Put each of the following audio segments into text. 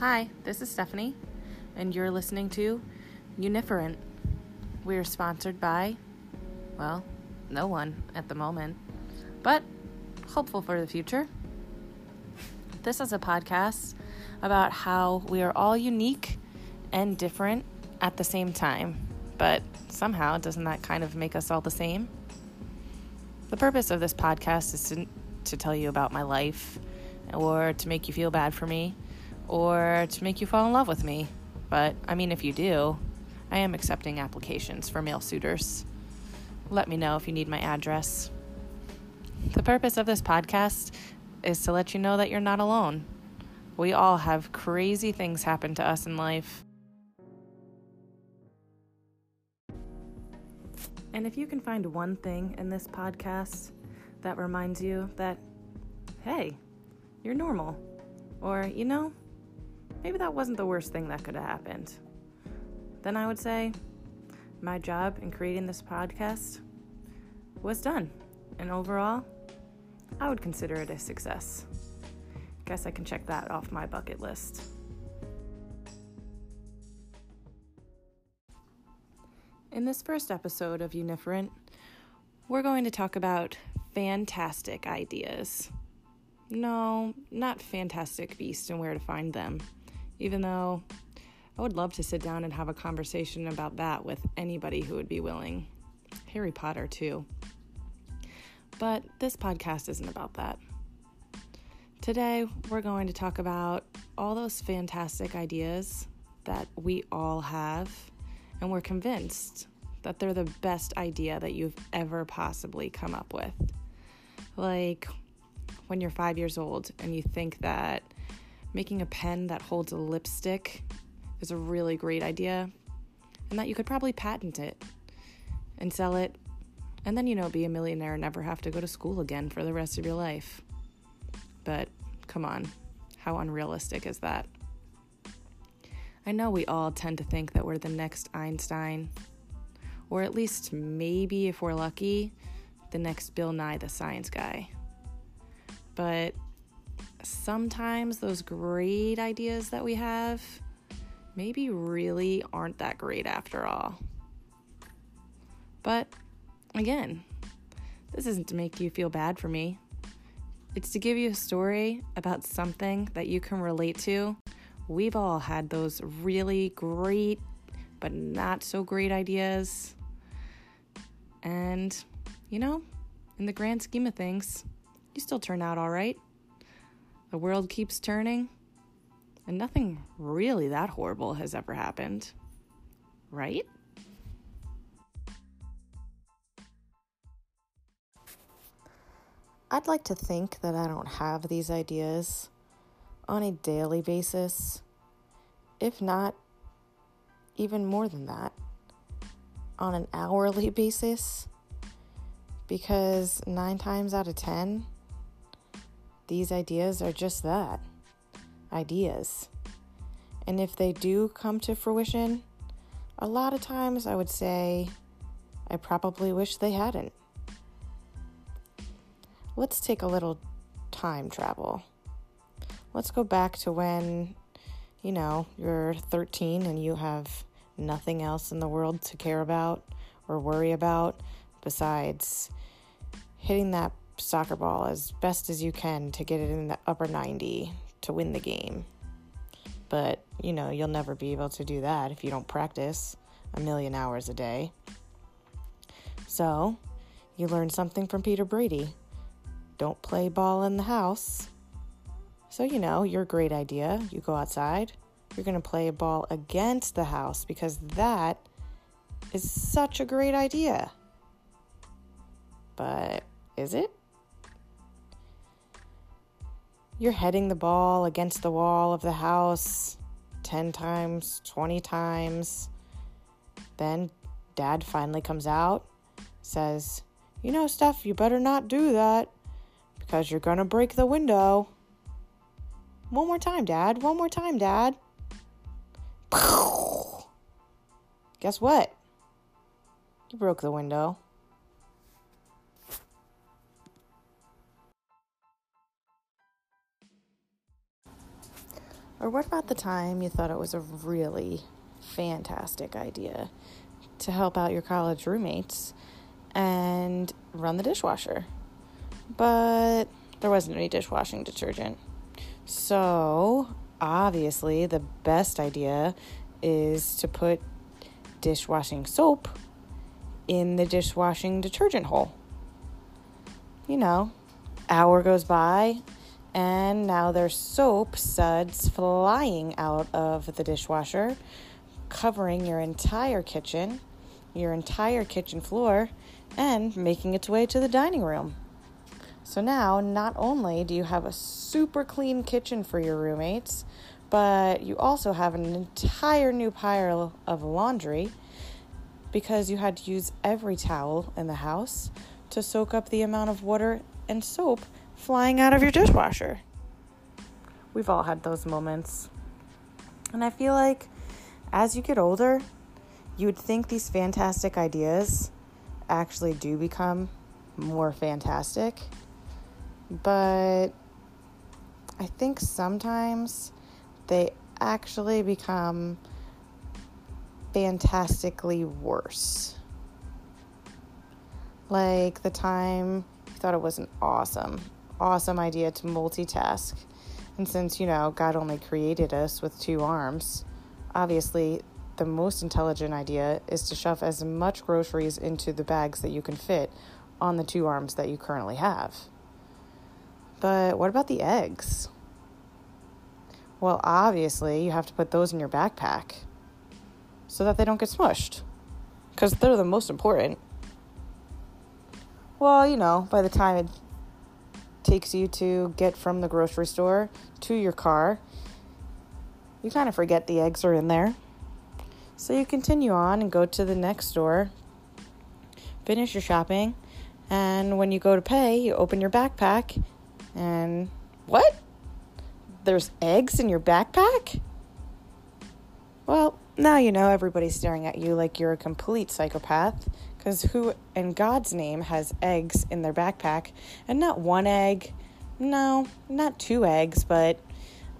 Hi, this is Stephanie, and you're listening to Uniferent. We're sponsored by, well, no one at the moment, but hopeful for the future. This is a podcast about how we are all unique and different at the same time, but somehow doesn't that kind of make us all the same? The purpose of this podcast is to, to tell you about my life or to make you feel bad for me or to make you fall in love with me. But I mean, if you do, I am accepting applications for male suitors. Let me know if you need my address. The purpose of this podcast is to let you know that you're not alone. We all have crazy things happen to us in life. And if you can find one thing in this podcast that reminds you that, hey, you're normal, or, you know, maybe that wasn't the worst thing that could have happened, then I would say my job in creating this podcast was done. And overall, I would consider it a success. Guess I can check that off my bucket list. In this first episode of Uniferent, we're going to talk about fantastic ideas. No, not fantastic beasts and where to find them, even though I would love to sit down and have a conversation about that with anybody who would be willing. Harry Potter, too. But this podcast isn't about that. Today, we're going to talk about all those fantastic ideas that we all have and we're convinced that they're the best idea that you've ever possibly come up with. Like when you're five years old and you think that making a pen that holds a lipstick is a really great idea and that you could probably patent it and sell it and then, you know, be a millionaire and never have to go to school again for the rest of your life. But come on, how unrealistic is that? I know we all tend to think that we're the next Einstein, or at least maybe, if we're lucky, the next Bill Nye the Science Guy. But sometimes those great ideas that we have maybe really aren't that great after all. But again, this isn't to make you feel bad for me. It's to give you a story about something that you can relate to We've all had those really great, but not so great ideas. And, you know, in the grand scheme of things, you still turn out all right. The world keeps turning, and nothing really that horrible has ever happened. Right? I'd like to think that I don't have these ideas on a daily basis, if not even more than that, on an hourly basis, because nine times out of ten, these ideas are just that ideas. And if they do come to fruition, a lot of times I would say I probably wish they hadn't. Let's take a little time travel let's go back to when, you know, you're 13 and you have nothing else in the world to care about or worry about besides hitting that soccer ball as best as you can to get it in the upper 90 to win the game. But, you know, you'll never be able to do that if you don't practice a million hours a day. So, you learn something from Peter Brady. Don't play ball in the house so, you know, your great idea. You go outside, you're going to play a ball against the house because that is such a great idea. But is it? You're heading the ball against the wall of the house 10 times, 20 times. Then dad finally comes out, says, You know, Steph, you better not do that because you're going to break the window. One more time, Dad. One more time, Dad. Guess what? You broke the window. Or what about the time you thought it was a really fantastic idea to help out your college roommates and run the dishwasher? But there wasn't any dishwashing detergent. So, obviously, the best idea is to put dishwashing soap in the dishwashing detergent hole. You know, hour goes by and now there's soap suds flying out of the dishwasher, covering your entire kitchen, your entire kitchen floor, and making its way to the dining room. So now, not only do you have a super clean kitchen for your roommates, but you also have an entire new pile of laundry because you had to use every towel in the house to soak up the amount of water and soap flying out of your dishwasher. We've all had those moments. And I feel like as you get older, you would think these fantastic ideas actually do become more fantastic. But I think sometimes they actually become fantastically worse. Like the time you thought it was an awesome awesome idea to multitask. And since, you know, God only created us with two arms, obviously the most intelligent idea is to shove as much groceries into the bags that you can fit on the two arms that you currently have. But what about the eggs? Well, obviously, you have to put those in your backpack so that they don't get smushed because they're the most important. Well, you know, by the time it takes you to get from the grocery store to your car, you kind of forget the eggs are in there. So you continue on and go to the next store, finish your shopping, and when you go to pay, you open your backpack and what? There's eggs in your backpack? Well, now you know everybody's staring at you like you're a complete psychopath because who in God's name has eggs in their backpack? And not one egg, no, not two eggs, but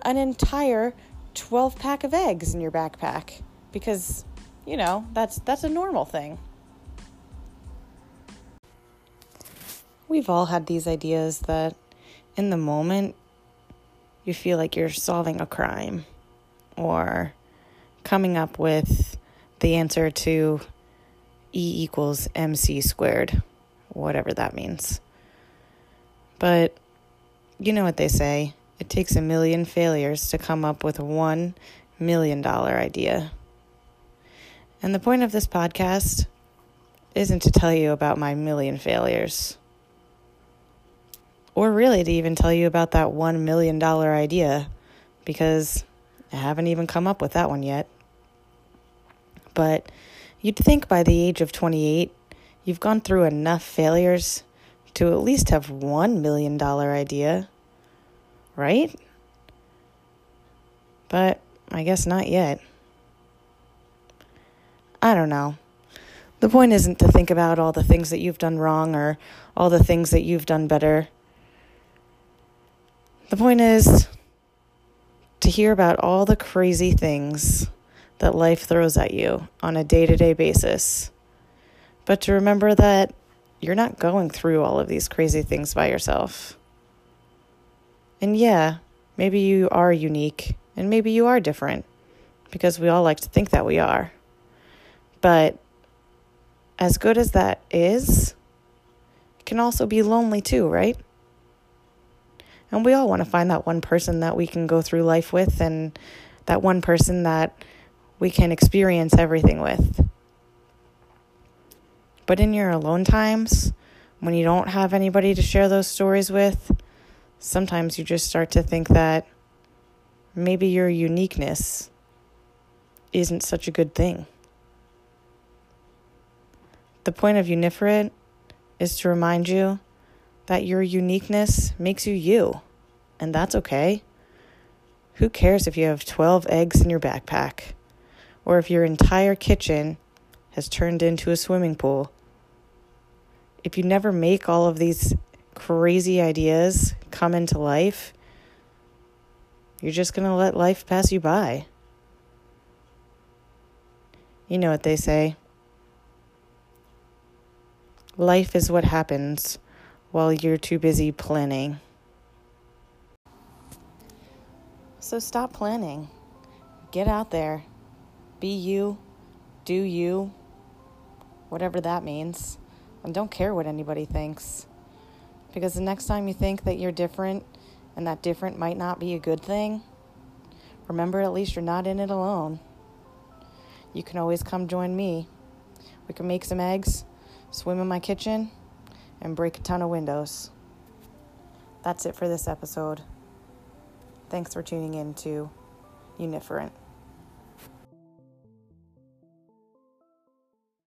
an entire 12 pack of eggs in your backpack. Because, you know, that's, that's a normal thing. We've all had these ideas that in the moment you feel like you're solving a crime or coming up with the answer to E equals mc squared, whatever that means. But you know what they say it takes a million failures to come up with one million dollar idea. And the point of this podcast isn't to tell you about my million failures, or really to even tell you about that one million dollar idea, because I haven't even come up with that one yet. But You'd think by the age of 28, you've gone through enough failures to at least have one million dollar idea, right? But I guess not yet. I don't know. The point isn't to think about all the things that you've done wrong or all the things that you've done better. The point is to hear about all the crazy things that life throws at you on a day to day basis. But to remember that you're not going through all of these crazy things by yourself. And yeah, maybe you are unique and maybe you are different because we all like to think that we are. But as good as that is, it can also be lonely too, right? And we all want to find that one person that we can go through life with and that one person that we can experience everything with. But in your alone times, when you don't have anybody to share those stories with, sometimes you just start to think that maybe your uniqueness isn't such a good thing. The point of Uniferent is to remind you that your uniqueness makes you you, and that's okay. Who cares if you have 12 eggs in your backpack? Or if your entire kitchen has turned into a swimming pool. If you never make all of these crazy ideas come into life, You're just going to let life pass you by. You know what they say. Life is what happens while you're too busy planning. So stop planning. Get out there. Be you. Do you. Whatever that means. And don't care what anybody thinks. Because the next time you think that you're different and that different might not be a good thing, remember at least you're not in it alone. You can always come join me. We can make some eggs swim in my kitchen, and break a ton of windows. That's it for this episode. Thanks for tuning in to Uniferent.